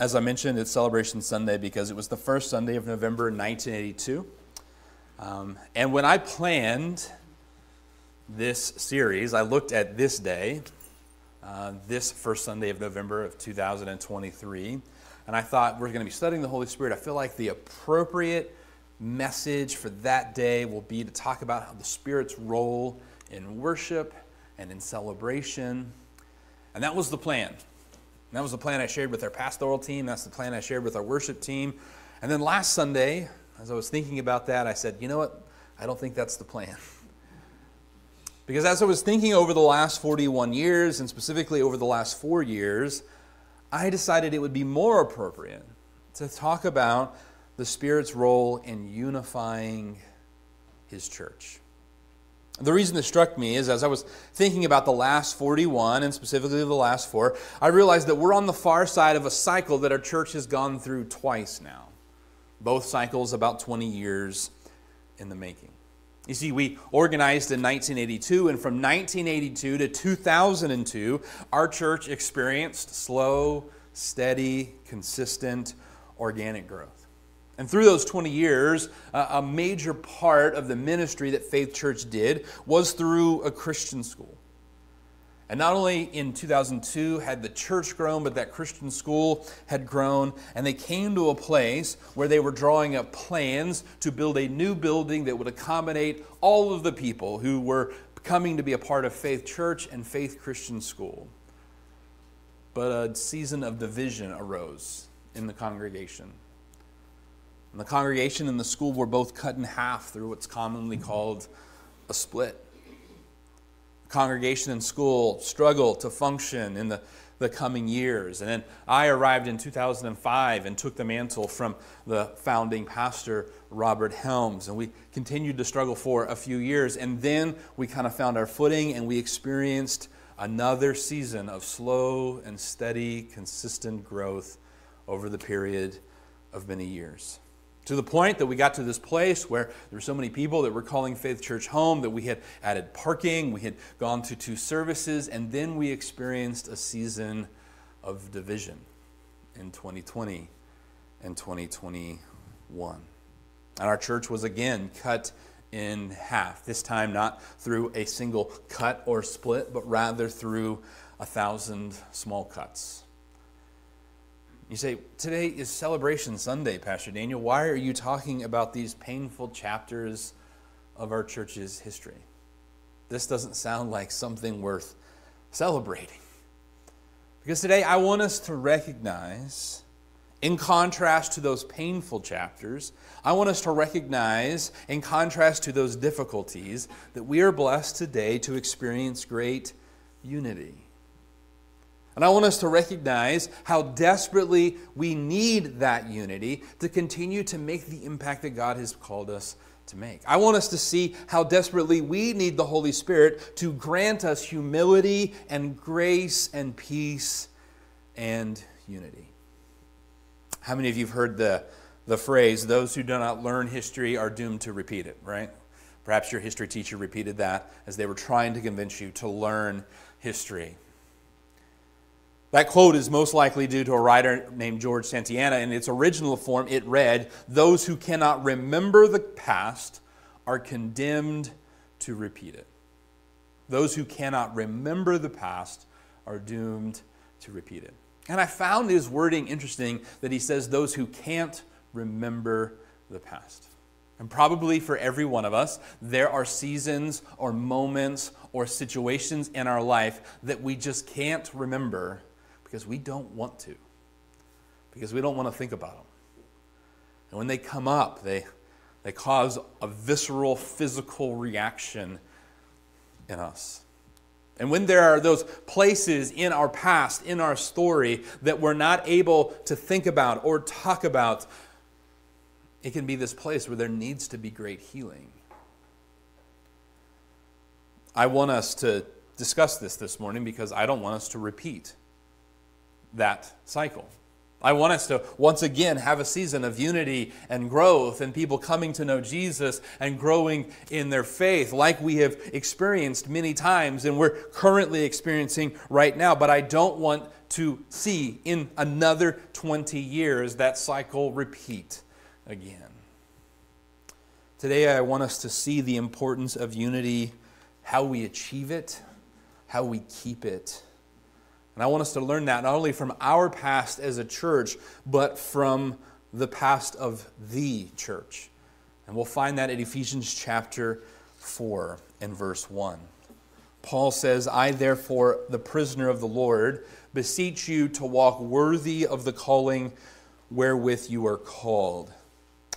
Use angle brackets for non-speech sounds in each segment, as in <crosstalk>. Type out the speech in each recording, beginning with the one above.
As I mentioned, it's Celebration Sunday because it was the first Sunday of November 1982. Um, and when I planned this series, I looked at this day, uh, this first Sunday of November of 2023, and I thought we're going to be studying the Holy Spirit. I feel like the appropriate message for that day will be to talk about how the Spirit's role in worship and in celebration. And that was the plan. And that was the plan I shared with our pastoral team. That's the plan I shared with our worship team. And then last Sunday, as I was thinking about that, I said, you know what? I don't think that's the plan. <laughs> Because as I was thinking over the last 41 years, and specifically over the last four years, I decided it would be more appropriate to talk about the Spirit's role in unifying His church. The reason this struck me is as I was thinking about the last 41 and specifically the last four, I realized that we're on the far side of a cycle that our church has gone through twice now. Both cycles about 20 years in the making. You see, we organized in 1982, and from 1982 to 2002, our church experienced slow, steady, consistent organic growth. And through those 20 years, uh, a major part of the ministry that Faith Church did was through a Christian school. And not only in 2002 had the church grown, but that Christian school had grown, and they came to a place where they were drawing up plans to build a new building that would accommodate all of the people who were coming to be a part of Faith Church and Faith Christian School. But a season of division arose in the congregation. And the congregation and the school were both cut in half through what's commonly called a split. The congregation and school struggled to function in the, the coming years. And then I arrived in 2005 and took the mantle from the founding pastor, Robert Helms. And we continued to struggle for a few years. And then we kind of found our footing and we experienced another season of slow and steady, consistent growth over the period of many years. To the point that we got to this place where there were so many people that were calling Faith Church home that we had added parking, we had gone to two services, and then we experienced a season of division in 2020 and 2021. And our church was again cut in half, this time not through a single cut or split, but rather through a thousand small cuts. You say, Today is Celebration Sunday, Pastor Daniel. Why are you talking about these painful chapters of our church's history? This doesn't sound like something worth celebrating. Because today I want us to recognize, in contrast to those painful chapters, I want us to recognize, in contrast to those difficulties, that we are blessed today to experience great unity. And I want us to recognize how desperately we need that unity to continue to make the impact that God has called us to make. I want us to see how desperately we need the Holy Spirit to grant us humility and grace and peace and unity. How many of you have heard the, the phrase, those who do not learn history are doomed to repeat it, right? Perhaps your history teacher repeated that as they were trying to convince you to learn history. That quote is most likely due to a writer named George Santayana. In its original form, it read Those who cannot remember the past are condemned to repeat it. Those who cannot remember the past are doomed to repeat it. And I found his wording interesting that he says, Those who can't remember the past. And probably for every one of us, there are seasons or moments or situations in our life that we just can't remember because we don't want to, because we don't want to think about them. And when they come up, they, they cause a visceral physical reaction in us. And when there are those places in our past, in our story, that we're not able to think about or talk about, it can be this place where there needs to be great healing. I want us to discuss this this morning because I don't want us to repeat that cycle. I want us to once again have a season of unity and growth and people coming to know Jesus and growing in their faith, like we have experienced many times and we're currently experiencing right now. But I don't want to see in another 20 years that cycle repeat again. Today, I want us to see the importance of unity, how we achieve it, how we keep it and I want us to learn that not only from our past as a church, but from the past of the church. And we'll find that in Ephesians chapter 4 and verse 1. Paul says, I therefore, the prisoner of the Lord, beseech you to walk worthy of the calling wherewith you are called.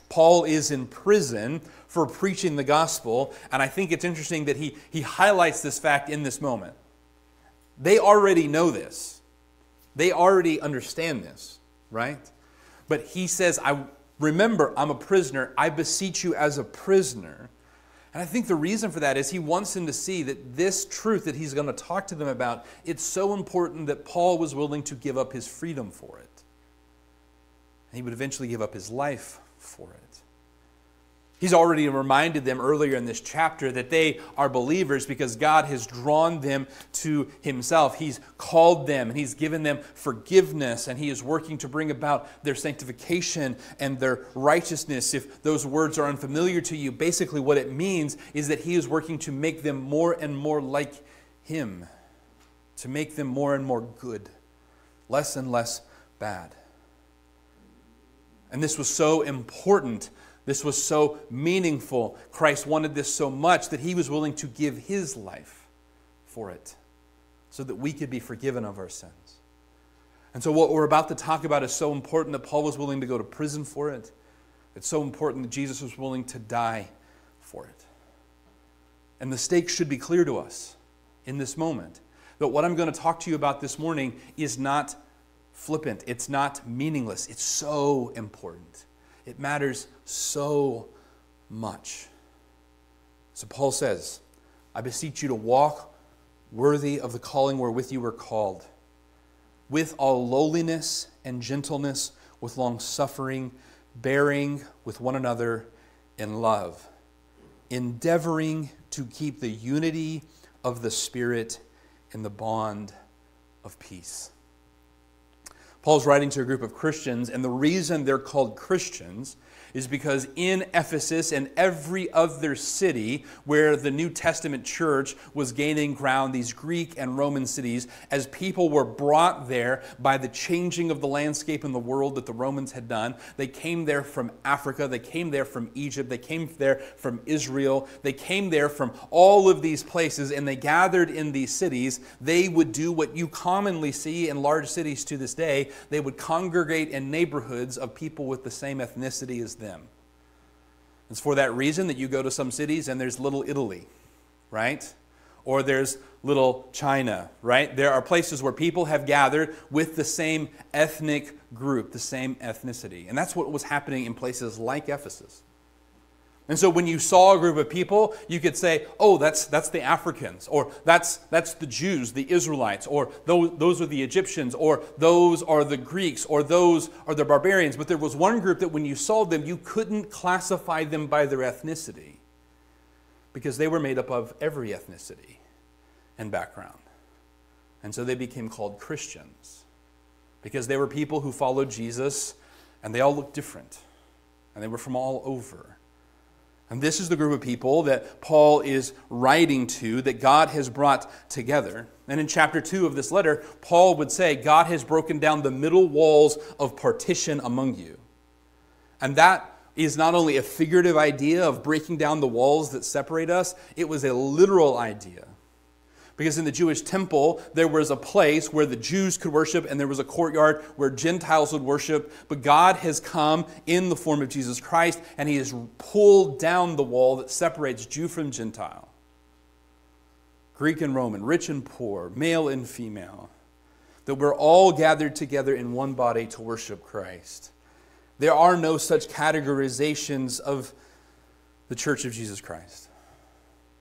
Paul is in prison for preaching the gospel, and I think it's interesting that he, he highlights this fact in this moment. They already know this. They already understand this, right? But he says, I remember I'm a prisoner. I beseech you as a prisoner. And I think the reason for that is he wants them to see that this truth that he's going to talk to them about, it's so important that Paul was willing to give up his freedom for it. And he would eventually give up his life for it. He's already reminded them earlier in this chapter that they are believers because God has drawn them to Himself. He's called them and He's given them forgiveness and He is working to bring about their sanctification and their righteousness. If those words are unfamiliar to you, basically what it means is that He is working to make them more and more like Him, to make them more and more good, less and less bad. And this was so important this was so meaningful. Christ wanted this so much that he was willing to give his life for it so that we could be forgiven of our sins. And so, what we're about to talk about is so important that Paul was willing to go to prison for it. It's so important that Jesus was willing to die for it. And the stakes should be clear to us in this moment. That what I'm going to talk to you about this morning is not flippant, it's not meaningless, it's so important. It matters so much. So Paul says, I beseech you to walk worthy of the calling wherewith you were called, with all lowliness and gentleness, with long suffering, bearing with one another in love, endeavoring to keep the unity of the Spirit in the bond of peace. Paul's writing to a group of Christians, and the reason they're called Christians is because in Ephesus and every other city where the New Testament church was gaining ground, these Greek and Roman cities, as people were brought there by the changing of the landscape in the world that the Romans had done, they came there from Africa, they came there from Egypt, they came there from Israel, they came there from all of these places, and they gathered in these cities. They would do what you commonly see in large cities to this day. They would congregate in neighborhoods of people with the same ethnicity as them. It's for that reason that you go to some cities and there's little Italy, right? Or there's little China, right? There are places where people have gathered with the same ethnic group, the same ethnicity. And that's what was happening in places like Ephesus. And so when you saw a group of people, you could say, oh, that's, that's the Africans, or that's, that's the Jews, the Israelites, or those, those are the Egyptians, or those are the Greeks, or those are the barbarians. But there was one group that when you saw them, you couldn't classify them by their ethnicity because they were made up of every ethnicity and background. And so they became called Christians because they were people who followed Jesus and they all looked different and they were from all over. And this is the group of people that Paul is writing to, that God has brought together. And in chapter 2 of this letter, Paul would say, God has broken down the middle walls of partition among you. And that is not only a figurative idea of breaking down the walls that separate us, it was a literal idea because in the Jewish temple, there was a place where the Jews could worship and there was a courtyard where Gentiles would worship. But God has come in the form of Jesus Christ and he has pulled down the wall that separates Jew from Gentile. Greek and Roman, rich and poor, male and female. That we're all gathered together in one body to worship Christ. There are no such categorizations of the church of Jesus Christ.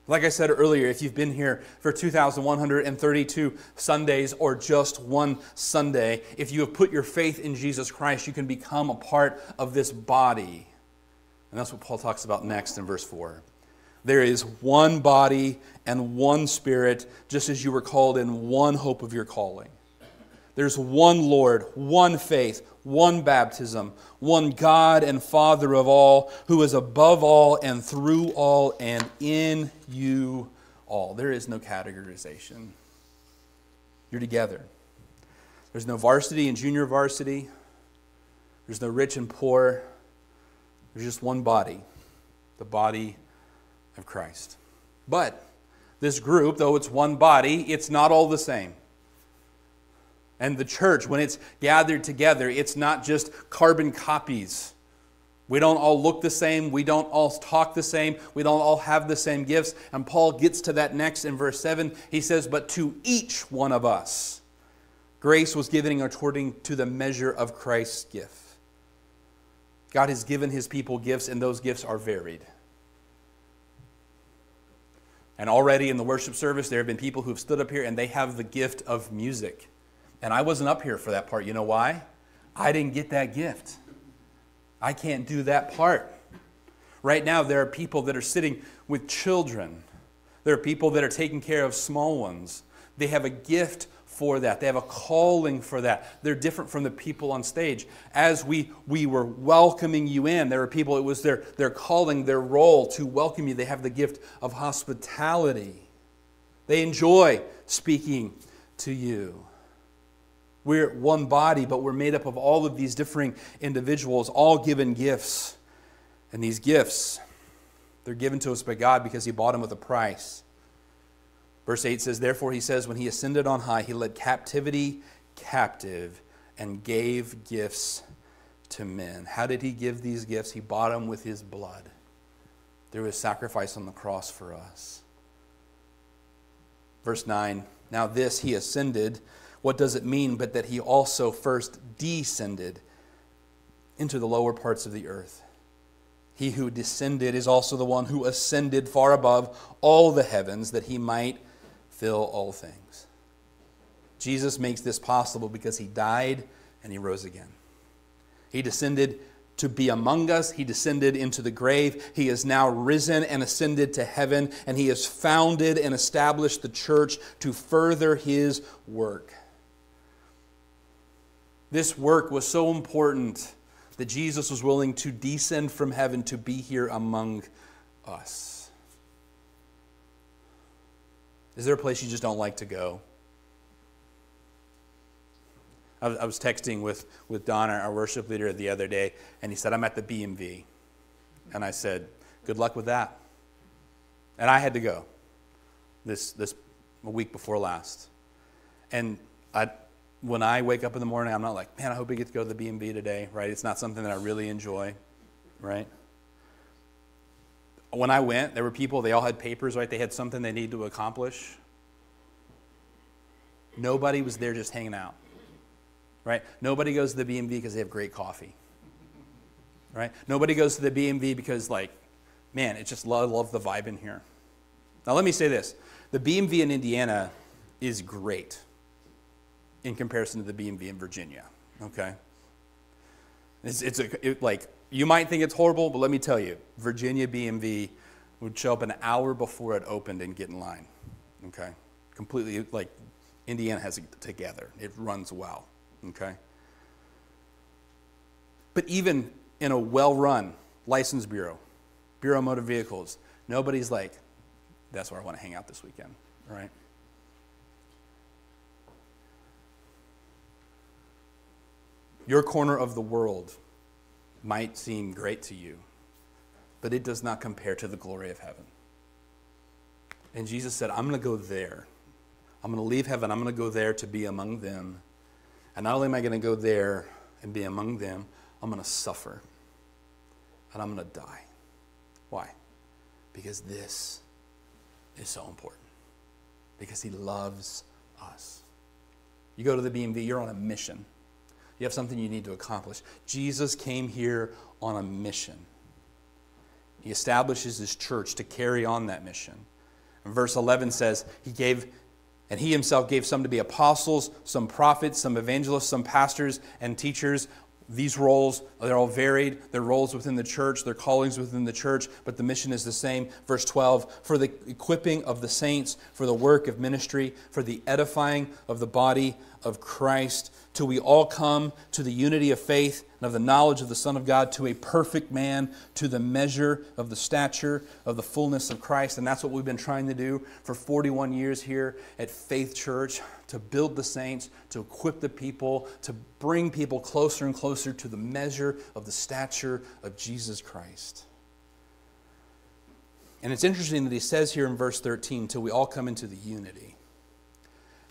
Like I said earlier, if you've been here for 2,132 Sundays or just one Sunday, if you have put your faith in Jesus Christ, you can become a part of this body. And that's what Paul talks about next in verse 4. There is one body and one spirit, just as you were called in one hope of your calling. There's one Lord, one faith, one baptism, one God and Father of all, who is above all and through all and in you all. There is no categorization. You're together. There's no varsity and junior varsity. There's no rich and poor. There's just one body, the body of Christ. But this group, though it's one body, it's not all the same. And the church, when it's gathered together, it's not just carbon copies. We don't all look the same. We don't all talk the same. We don't all have the same gifts. And Paul gets to that next in verse 7. He says, But to each one of us, grace was given according to the measure of Christ's gift. God has given his people gifts, and those gifts are varied. And already in the worship service, there have been people who've stood up here and they have the gift of music. And I wasn't up here for that part. You know why? I didn't get that gift. I can't do that part. Right now, there are people that are sitting with children, there are people that are taking care of small ones. They have a gift for that. They have a calling for that. They're different from the people on stage. As we, we were welcoming you in, there were people, it was their, their calling, their role to welcome you. They have the gift of hospitality. They enjoy speaking to you. We're one body, but we're made up of all of these differing individuals, all given gifts. And these gifts, they're given to us by God because He bought them with a price. Verse 8 says, Therefore, He says, when He ascended on high, He led captivity captive and gave gifts to men. How did He give these gifts? He bought them with His blood through His sacrifice on the cross for us. Verse 9 Now, this He ascended what does it mean but that he also first descended into the lower parts of the earth? He who descended is also the one who ascended far above all the heavens that he might fill all things. Jesus makes this possible because he died and he rose again. He descended to be among us. He descended into the grave. He is now risen and ascended to heaven, and he has founded and established the church to further his work. This work was so important that Jesus was willing to descend from heaven to be here among us. Is there a place you just don't like to go? I was texting with, with Don, our worship leader, the other day, and he said, I'm at the BMV. And I said, Good luck with that. And I had to go this, this a week before last. And I, when I wake up in the morning, I'm not like, man, I hope we get to go to the BMV today, right? It's not something that I really enjoy, right? When I went, there were people, they all had papers, right? They had something they needed to accomplish. Nobody was there just hanging out, right? Nobody goes to the BMV because they have great coffee, right? Nobody goes to the BMV because, like, man, it's just love, love the vibe in here. Now, let me say this the BMV in Indiana is great in comparison to the BMV in Virginia. Okay? It's, it's a, it, like, you might think it's horrible, but let me tell you, Virginia BMV would show up an hour before it opened and get in line. Okay? Completely, like, Indiana has it together. It runs well. Okay? But even in a well run license bureau, Bureau of Motor Vehicles, nobody's like, that's where I want to hang out this weekend, right? Your corner of the world might seem great to you, but it does not compare to the glory of heaven. And Jesus said, I'm going to go there. I'm going to leave heaven. I'm going to go there to be among them. And not only am I going to go there and be among them, I'm going to suffer. And I'm going to die. Why? Because this is so important. Because he loves us. You go to the BMV, you're on a mission. You have something you need to accomplish. Jesus came here on a mission. He establishes his church to carry on that mission. And verse 11 says, He gave, and He Himself gave some to be apostles, some prophets, some evangelists, some pastors and teachers. These roles, they're all varied. They're roles within the church, their callings within the church, but the mission is the same. Verse 12 for the equipping of the saints, for the work of ministry, for the edifying of the body of Christ, till we all come to the unity of faith and of the knowledge of the Son of God, to a perfect man, to the measure of the stature of the fullness of Christ. And that's what we've been trying to do for 41 years here at Faith Church to build the saints, to equip the people, to bring people closer and closer to the measure of the stature of Jesus Christ. And it's interesting that he says here in verse 13, till we all come into the unity.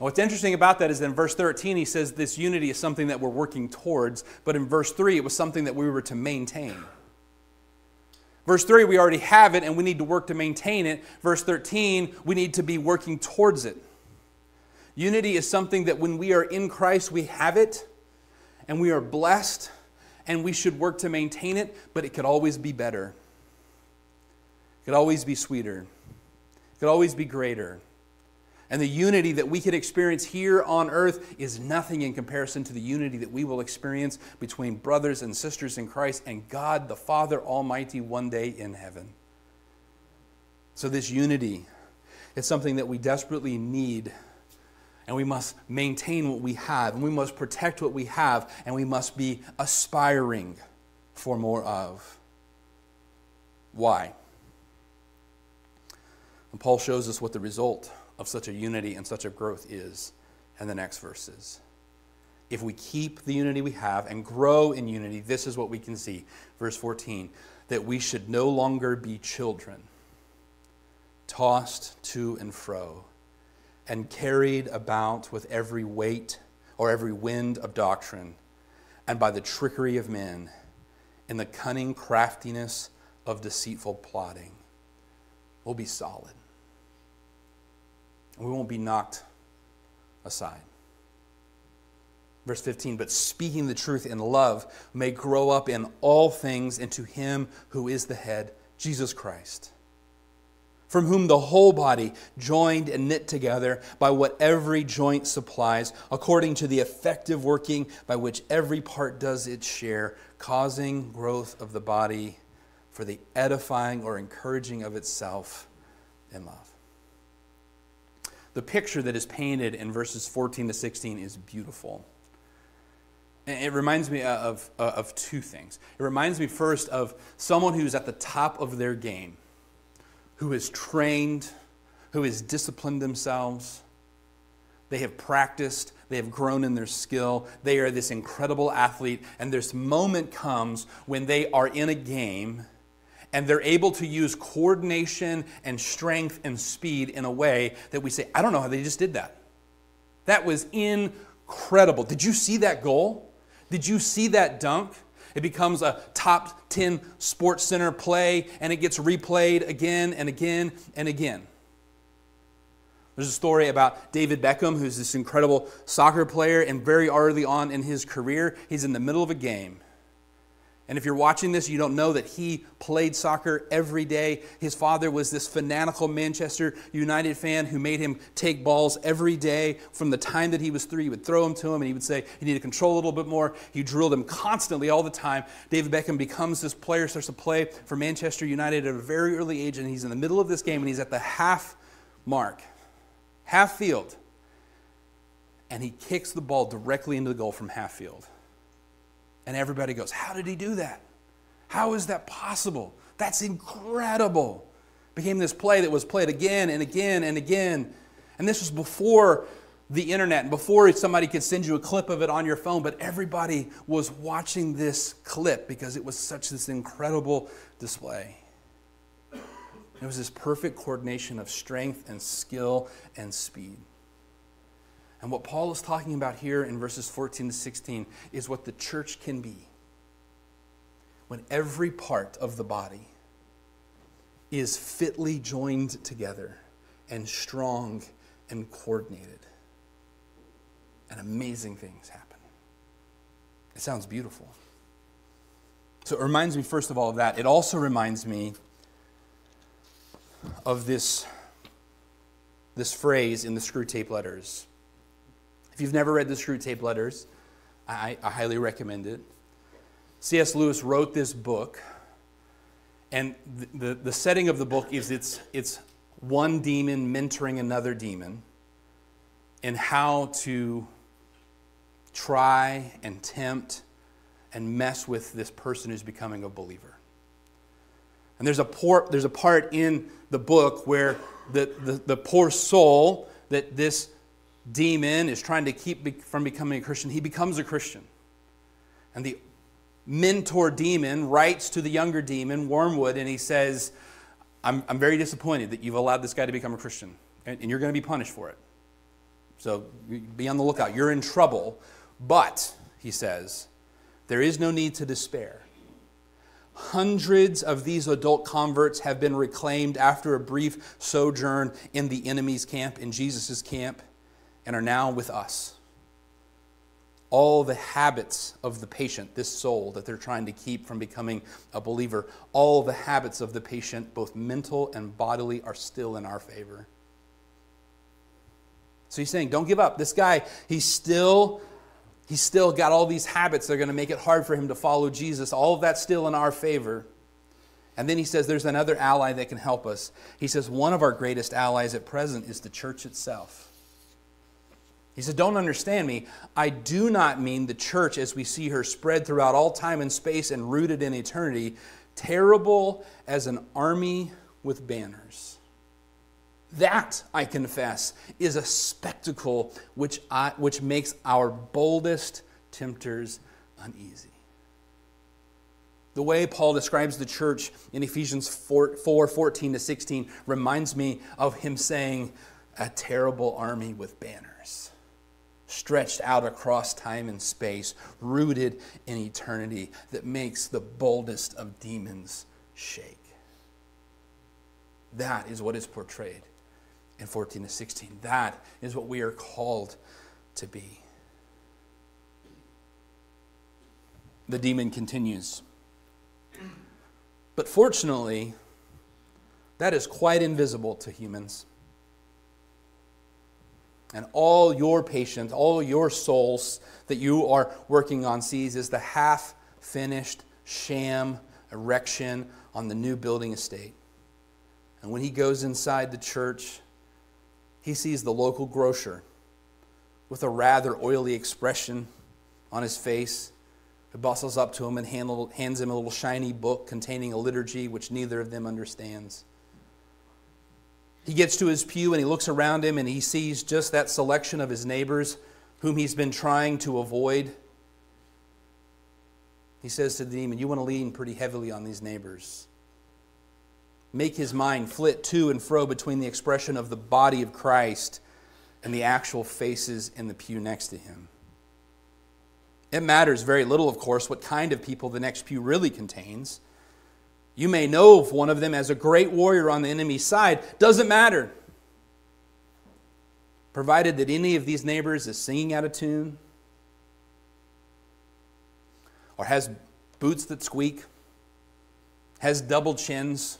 And what's interesting about that is that in verse 13, he says this unity is something that we're working towards, but in verse 3, it was something that we were to maintain. Verse 3, we already have it and we need to work to maintain it. Verse 13, we need to be working towards it. Unity is something that when we are in Christ, we have it and we are blessed and we should work to maintain it, but it could always be better. It could always be sweeter. It could always be greater. And the unity that we could experience here on earth is nothing in comparison to the unity that we will experience between brothers and sisters in Christ and God the Father Almighty one day in heaven. So, this unity is something that we desperately need. And we must maintain what we have, and we must protect what we have, and we must be aspiring for more of. Why? And Paul shows us what the result of such a unity and such a growth is in the next verses. If we keep the unity we have and grow in unity, this is what we can see. Verse 14 that we should no longer be children, tossed to and fro, and carried about with every weight or every wind of doctrine, and by the trickery of men, in the cunning craftiness of deceitful plotting. We'll be solid and we won't be knocked aside. Verse 15, but speaking the truth in love may grow up in all things into him who is the head, Jesus Christ, from whom the whole body, joined and knit together by what every joint supplies, according to the effective working by which every part does its share, causing growth of the body for the edifying or encouraging of itself in love the picture that is painted in verses 14 to 16 is beautiful. It reminds me uh, of, uh, of two things. It reminds me first of someone who's at the top of their game, who has trained, who has disciplined themselves. They have practiced, they have grown in their skill, they are this incredible athlete, and this moment comes when they are in a game and they're able to use coordination and strength and speed in a way that we say, I don't know how they just did that. That was incredible. Did you see that goal? Did you see that dunk? It becomes a top 10 SportsCenter play and it gets replayed again and again and again. There's a story about David Beckham, who's this incredible soccer player, and very early on in his career, he's in the middle of a game and if you're watching this, you don't know that he played soccer every day. His father was this fanatical Manchester United fan who made him take balls every day from the time that he was three. He would throw them to him and he would say, You need to control a little bit more. He drilled him constantly all the time. David Beckham becomes this player, starts to play for Manchester United at a very early age, and he's in the middle of this game and he's at the half mark, half field. And he kicks the ball directly into the goal from half field. And everybody goes, How did he do that? How is that possible? That's incredible. Became this play that was played again and again and again. And this was before the internet and before somebody could send you a clip of it on your phone, but everybody was watching this clip because it was such this incredible display. It was this perfect coordination of strength and skill and speed. And what Paul is talking about here in verses 14 to 16 is what the church can be when every part of the body is fitly joined together and strong and coordinated. And amazing things happen. It sounds beautiful. So it reminds me, first of all, of that. It also reminds me of this this phrase in the Screwtape Letters. If you've never read the Screwtape Letters, I, I highly recommend it. C.S. Lewis wrote this book, and the, the, the setting of the book is it's, it's one demon mentoring another demon and how to try and tempt and mess with this person who's becoming a believer. And there's a, poor, there's a part in the book where the, the, the poor soul that this demon is trying to keep from becoming a Christian, he becomes a Christian. And the mentor demon writes to the younger demon, Wormwood, and he says, I'm, I'm very disappointed that you've allowed this guy to become a Christian, and, and you're going to be punished for it. So be on the lookout. You're in trouble. But, he says, there is no need to despair. Hundreds of these adult converts have been reclaimed after a brief sojourn in the enemy's camp, in Jesus' camp, and are now with us. All the habits of the patient, this soul that they're trying to keep from becoming a believer, all the habits of the patient, both mental and bodily, are still in our favor. So he's saying, don't give up. This guy, he's still he's still got all these habits that are going to make it hard for him to follow Jesus. All of that's still in our favor. And then he says there's another ally that can help us. He says one of our greatest allies at present is the church itself. He said, Don't understand me. I do not mean the church as we see her spread throughout all time and space and rooted in eternity, terrible as an army with banners. That, I confess, is a spectacle which, I, which makes our boldest tempters uneasy. The way Paul describes the church in Ephesians 4, 4 14 to 16 reminds me of him saying, A terrible army with banners, stretched out across time and space, rooted in eternity, that makes the boldest of demons shake. That is what is portrayed in 14 to 16. That is what we are called to be. The demon continues. But fortunately, that is quite invisible to humans. And all your patience, all your souls that you are working on sees is the half finished sham erection on the new building estate. And when he goes inside the church, he sees the local grocer with a rather oily expression on his face who bustles up to him and hands him a little shiny book containing a liturgy which neither of them understands. He gets to his pew and he looks around him and he sees just that selection of his neighbors whom he's been trying to avoid. He says to the demon, You want to lean pretty heavily on these neighbors make his mind flit to and fro between the expression of the body of Christ and the actual faces in the pew next to him. It matters very little, of course, what kind of people the next pew really contains. You may know of one of them as a great warrior on the enemy's side. Doesn't matter. Provided that any of these neighbors is singing out of tune or has boots that squeak, has double chins,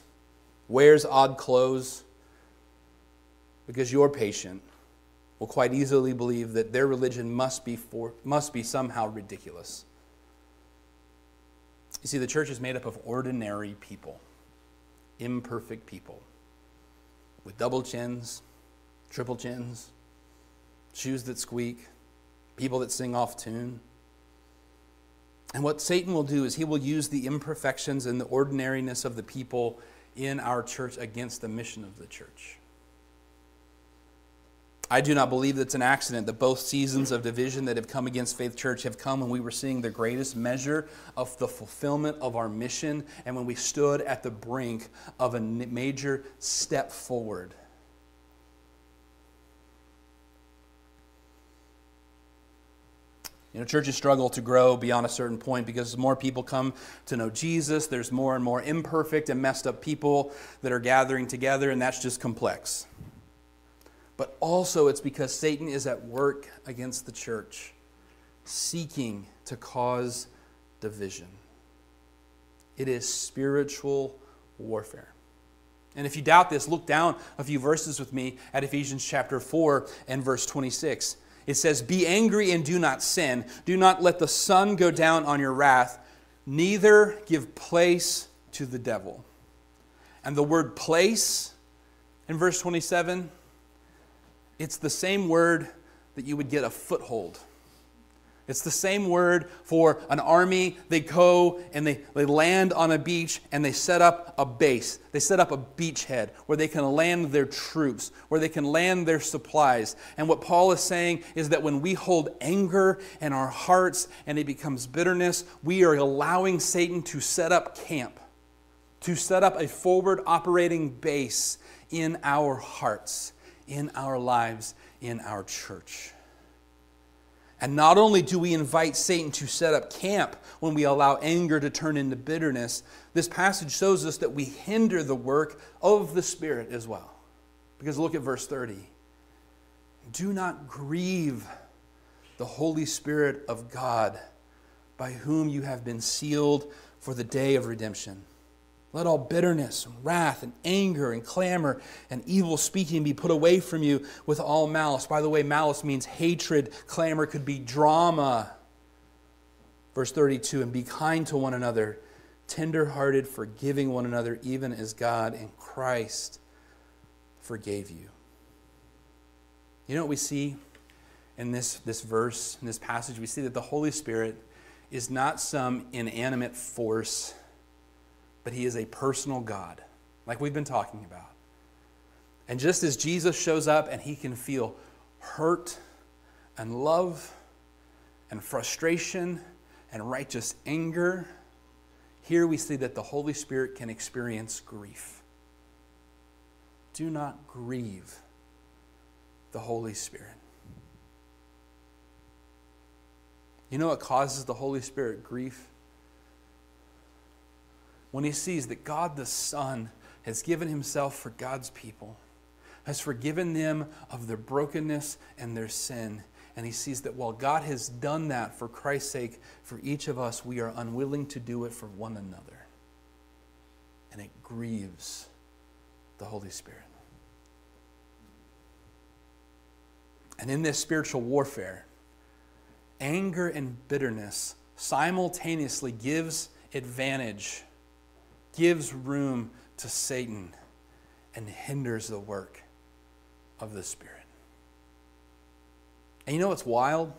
wears odd clothes, because your patient will quite easily believe that their religion must be, for, must be somehow ridiculous. You see, the church is made up of ordinary people, imperfect people, with double chins, triple chins, shoes that squeak, people that sing off tune. And what Satan will do is he will use the imperfections and the ordinariness of the people in our church against the mission of the church. I do not believe that's an accident that both seasons of division that have come against Faith Church have come when we were seeing the greatest measure of the fulfillment of our mission and when we stood at the brink of a major step forward You know, churches struggle to grow beyond a certain point because more people come to know Jesus. There's more and more imperfect and messed up people that are gathering together, and that's just complex. But also, it's because Satan is at work against the church, seeking to cause division. It is spiritual warfare. And if you doubt this, look down a few verses with me at Ephesians chapter 4 and verse 26. It says, Be angry and do not sin. Do not let the sun go down on your wrath, neither give place to the devil. And the word place in verse 27, it's the same word that you would get a foothold. It's the same word for an army. They go and they, they land on a beach and they set up a base. They set up a beachhead where they can land their troops, where they can land their supplies. And what Paul is saying is that when we hold anger in our hearts and it becomes bitterness, we are allowing Satan to set up camp, to set up a forward operating base in our hearts, in our lives, in our church. And not only do we invite Satan to set up camp when we allow anger to turn into bitterness, this passage shows us that we hinder the work of the Spirit as well. Because look at verse 30. Do not grieve the Holy Spirit of God, by whom you have been sealed for the day of redemption. Let all bitterness and wrath and anger and clamor and evil speaking be put away from you with all malice. By the way, malice means hatred. Clamor could be drama. Verse 32 And be kind to one another, tenderhearted, forgiving one another, even as God in Christ forgave you. You know what we see in this, this verse, in this passage? We see that the Holy Spirit is not some inanimate force but he is a personal God, like we've been talking about. And just as Jesus shows up and he can feel hurt and love and frustration and righteous anger, here we see that the Holy Spirit can experience grief. Do not grieve the Holy Spirit. You know what causes the Holy Spirit grief? When he sees that God the Son has given himself for God's people, has forgiven them of their brokenness and their sin. And he sees that while God has done that for Christ's sake for each of us, we are unwilling to do it for one another. And it grieves the Holy Spirit. And in this spiritual warfare, anger and bitterness simultaneously gives advantage gives room to Satan and hinders the work of the Spirit. And you know what's wild?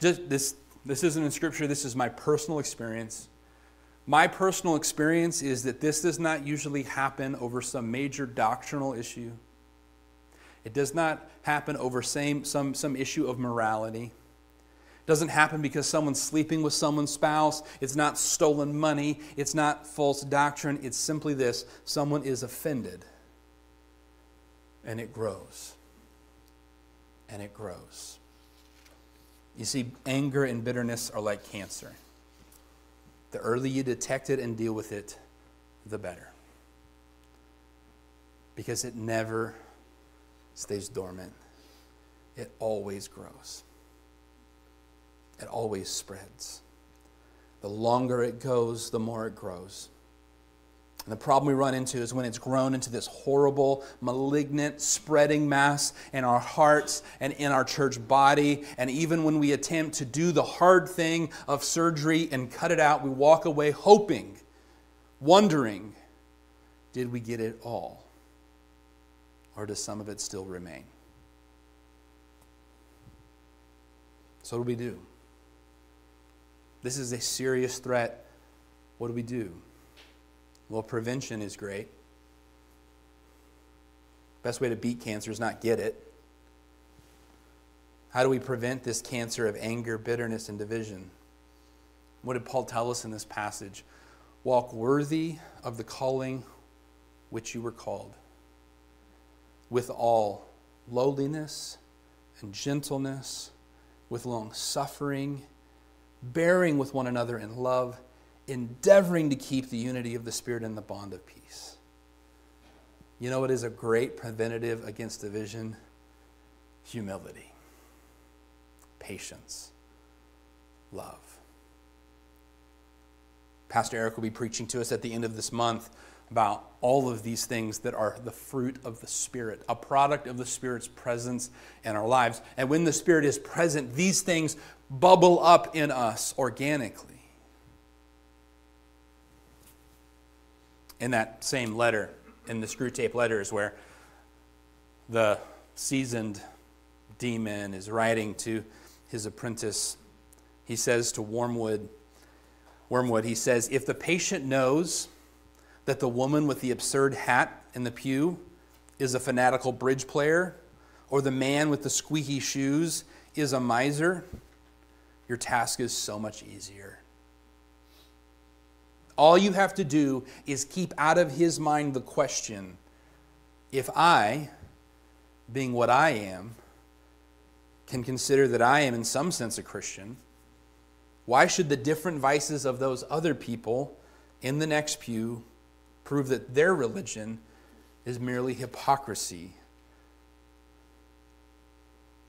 Just this, this isn't in Scripture, this is my personal experience. My personal experience is that this does not usually happen over some major doctrinal issue. It does not happen over same, some, some issue of morality doesn't happen because someone's sleeping with someone's spouse. It's not stolen money. It's not false doctrine. It's simply this someone is offended. And it grows. And it grows. You see, anger and bitterness are like cancer. The earlier you detect it and deal with it, the better. Because it never stays dormant, it always grows it always spreads. The longer it goes, the more it grows. And the problem we run into is when it's grown into this horrible, malignant, spreading mass in our hearts and in our church body. And even when we attempt to do the hard thing of surgery and cut it out, we walk away hoping, wondering, did we get it all? Or does some of it still remain? So, what do we do? This is a serious threat. What do we do? Well, prevention is great. Best way to beat cancer is not get it. How do we prevent this cancer of anger, bitterness, and division? What did Paul tell us in this passage? Walk worthy of the calling which you were called, with all lowliness and gentleness, with long suffering bearing with one another in love, endeavoring to keep the unity of the Spirit in the bond of peace. You know what is a great preventative against division? Humility, patience, love. Pastor Eric will be preaching to us at the end of this month about all of these things that are the fruit of the Spirit, a product of the Spirit's presence in our lives. And when the Spirit is present, these things bubble up in us organically. In that same letter, in the Screwtape letters, where the seasoned demon is writing to his apprentice, he says to Wormwood, Wormwood, he says, if the patient knows that the woman with the absurd hat in the pew is a fanatical bridge player, or the man with the squeaky shoes is a miser, your task is so much easier. All you have to do is keep out of his mind the question if I, being what I am, can consider that I am in some sense a Christian, why should the different vices of those other people in the next pew prove that their religion is merely hypocrisy.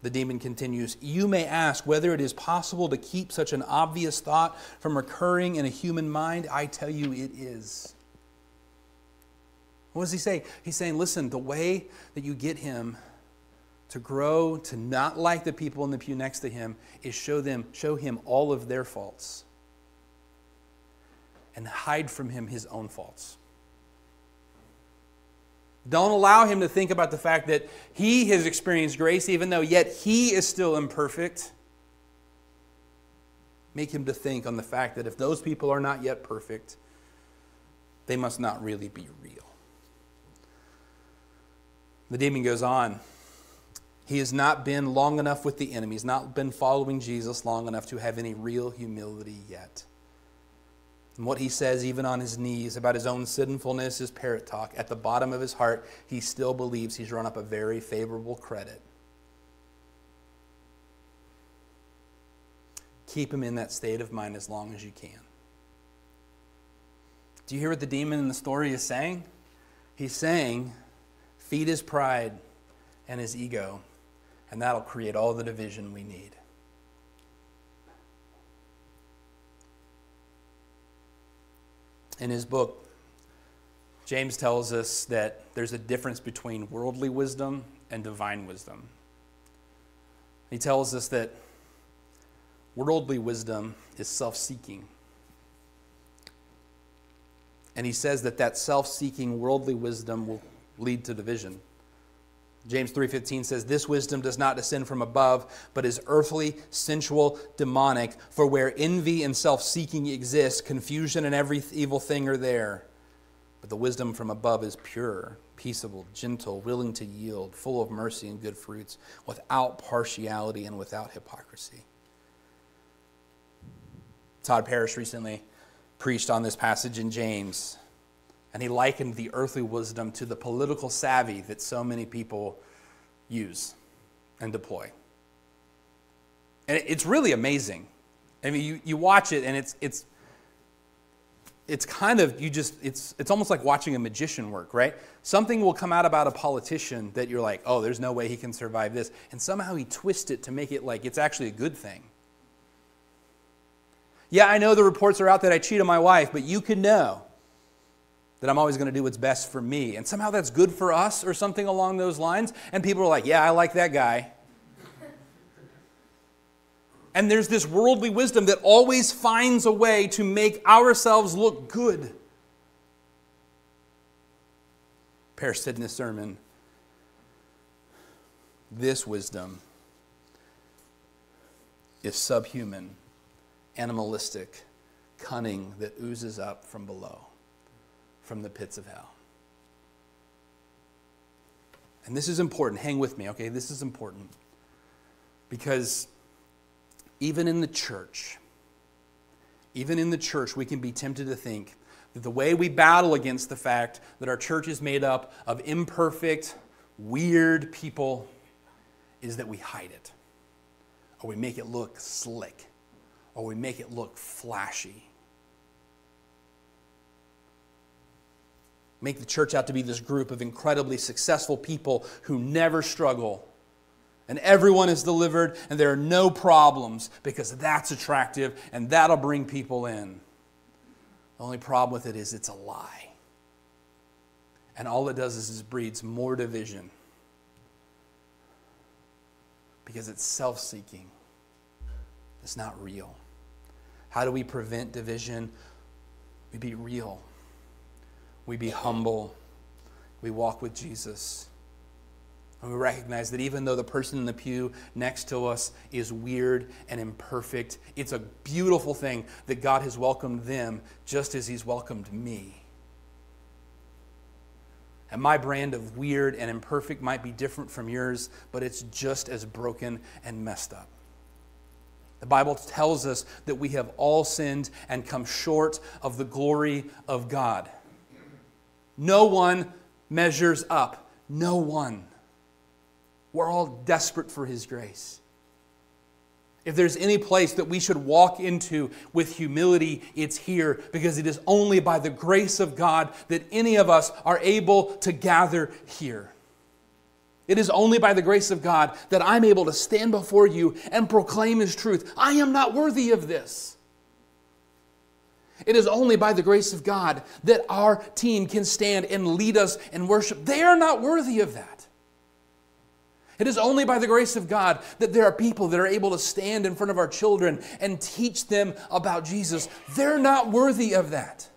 The demon continues You may ask whether it is possible to keep such an obvious thought from recurring in a human mind. I tell you, it is. What does he say? He's saying, Listen, the way that you get him to grow to not like the people in the pew next to him is show them show him all of their faults and hide from him his own faults don't allow him to think about the fact that he has experienced grace, even though yet he is still imperfect. Make him to think on the fact that if those people are not yet perfect, they must not really be real. The demon goes on. He has not been long enough with the enemy. He's not been following Jesus long enough to have any real humility yet. And what he says, even on his knees, about his own sinfulness is parrot talk. At the bottom of his heart, he still believes he's run up a very favorable credit. Keep him in that state of mind as long as you can. Do you hear what the demon in the story is saying? He's saying, feed his pride and his ego, and that'll create all the division we need. In his book, James tells us that there's a difference between worldly wisdom and divine wisdom. He tells us that worldly wisdom is self seeking. And he says that that self seeking worldly wisdom will lead to division. James 3:15 says this wisdom does not descend from above but is earthly sensual demonic. For where envy and self-seeking exist confusion and every evil thing are there. But the wisdom from above is pure peaceable gentle willing to yield full of mercy and good fruits without partiality and without hypocrisy. Todd Parrish recently preached on this passage in James and he likened the earthly wisdom to the political savvy that so many people use and deploy. And it's really amazing. I mean, you, you watch it and it's, it's, it's kind of, you just, it's, it's almost like watching a magician work, right? Something will come out about a politician that you're like, oh, there's no way he can survive this. And somehow he twists it to make it like it's actually a good thing. Yeah, I know the reports are out that I cheat on my wife, but you can know that I'm always going to do what's best for me. And somehow that's good for us or something along those lines. And people are like, yeah, I like that guy. and there's this worldly wisdom that always finds a way to make ourselves look good. Parrish said in his sermon, this wisdom is subhuman, animalistic, cunning that oozes up from below from the pits of hell. And this is important. Hang with me, okay? This is important. Because even in the church, even in the church, we can be tempted to think that the way we battle against the fact that our church is made up of imperfect, weird people is that we hide it, or we make it look slick, or we make it look flashy. Make the church out to be this group of incredibly successful people who never struggle. And everyone is delivered, and there are no problems because that's attractive and that'll bring people in. The only problem with it is it's a lie. And all it does is it breeds more division because it's self seeking, it's not real. How do we prevent division? We be real, we be humble, we walk with Jesus. And we recognize that even though the person in the pew next to us is weird and imperfect, it's a beautiful thing that God has welcomed them just as He's welcomed me. And my brand of weird and imperfect might be different from yours, but it's just as broken and messed up. The Bible tells us that we have all sinned and come short of the glory of God. No one measures up. No one. We're all desperate for His grace. If there's any place that we should walk into with humility, it's here because it is only by the grace of God that any of us are able to gather here. It is only by the grace of God that I'm able to stand before you and proclaim His truth. I am not worthy of this. It is only by the grace of God that our team can stand and lead us in worship. They are not worthy of that. It is only by the grace of God that there are people that are able to stand in front of our children and teach them about Jesus. They're not worthy of that.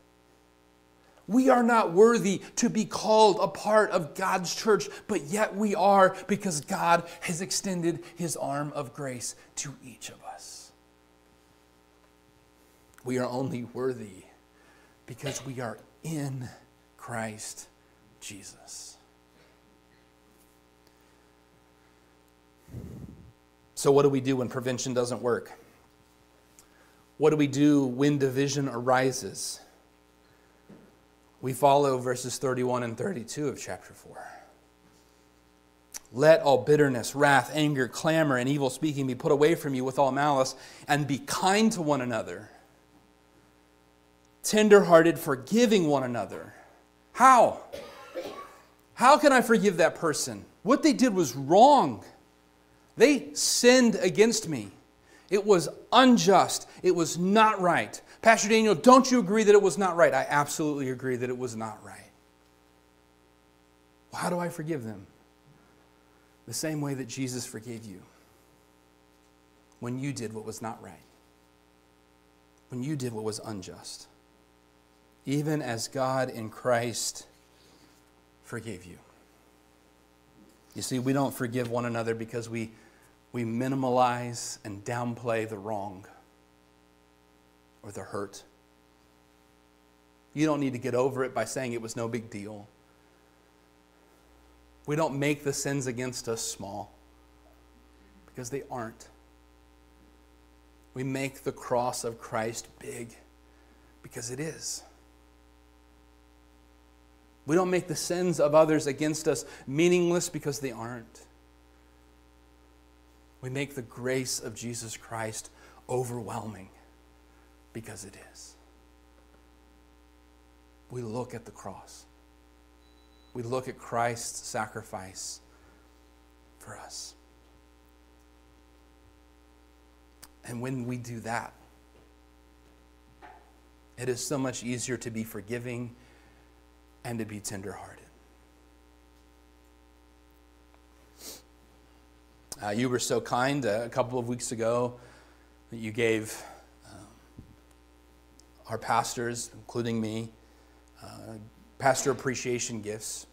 We are not worthy to be called a part of God's church, but yet we are because God has extended his arm of grace to each of us. We are only worthy because we are in Christ Jesus. So, what do we do when prevention doesn't work? What do we do when division arises? We follow verses 31 and 32 of chapter 4. Let all bitterness, wrath, anger, clamor, and evil speaking be put away from you with all malice, and be kind to one another, tenderhearted, forgiving one another. How? How can I forgive that person? What they did was wrong. They sinned against me. It was unjust. It was not right. Pastor Daniel, don't you agree that it was not right? I absolutely agree that it was not right. Well, how do I forgive them? The same way that Jesus forgave you when you did what was not right, when you did what was unjust, even as God in Christ forgave you. You see, we don't forgive one another because we we minimalize and downplay the wrong or the hurt. You don't need to get over it by saying it was no big deal. We don't make the sins against us small because they aren't. We make the cross of Christ big because it is. We don't make the sins of others against us meaningless because they aren't. We make the grace of Jesus Christ overwhelming because it is. We look at the cross. We look at Christ's sacrifice for us. And when we do that, it is so much easier to be forgiving and to be tenderhearted. Uh, you were so kind uh, a couple of weeks ago that you gave um, our pastors, including me, uh, pastor appreciation gifts.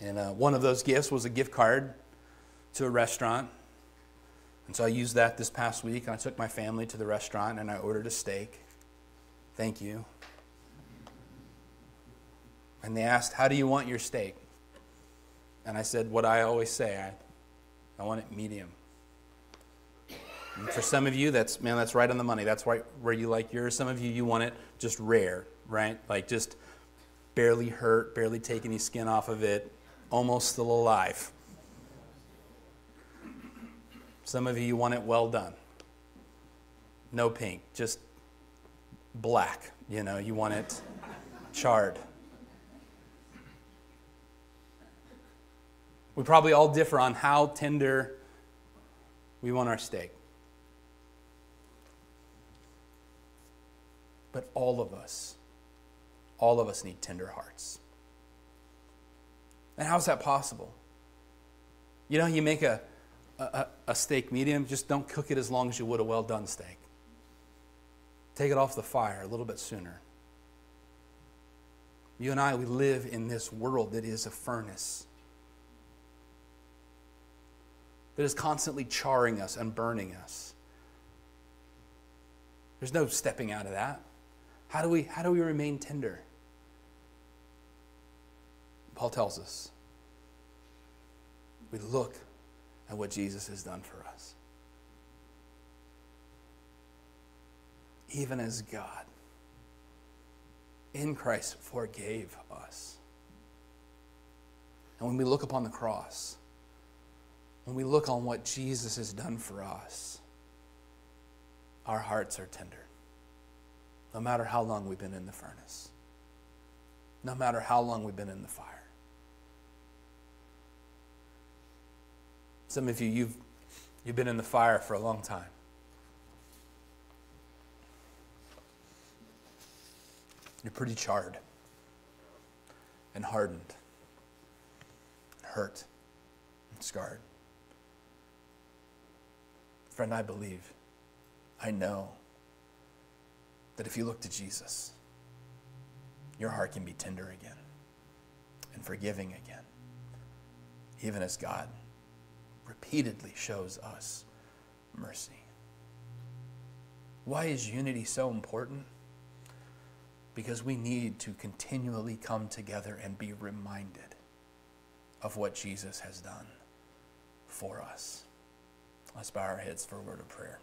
And uh, one of those gifts was a gift card to a restaurant. And so I used that this past week, and I took my family to the restaurant and I ordered a steak. Thank you. And they asked, How do you want your steak? And I said what I always say I, I want it medium. And for some of you, that's, man, that's right on the money. That's where you like yours. Some of you, you want it just rare, right? Like just barely hurt, barely take any skin off of it, almost still alive. Some of you, you want it well done. No pink, just black. You know, you want it charred. We probably all differ on how tender we want our steak. But all of us all of us need tender hearts. And how's that possible? You know, you make a, a, a steak medium, just don't cook it as long as you would a well done steak. Take it off the fire a little bit sooner. You and I, we live in this world that is a furnace, that is constantly charring us and burning us. There's no stepping out of that. How do we, how do we remain tender? Paul tells us we look at what Jesus has done for us. Even as God in Christ forgave us. And when we look upon the cross, when we look on what Jesus has done for us, our hearts are tender. No matter how long we've been in the furnace, no matter how long we've been in the fire. Some of you, you've, you've been in the fire for a long time. You're pretty charred and hardened, and hurt and scarred. Friend, I believe, I know that if you look to Jesus, your heart can be tender again and forgiving again, even as God repeatedly shows us mercy. Why is unity so important? Because we need to continually come together and be reminded of what Jesus has done for us. Let's bow our heads for a word of prayer.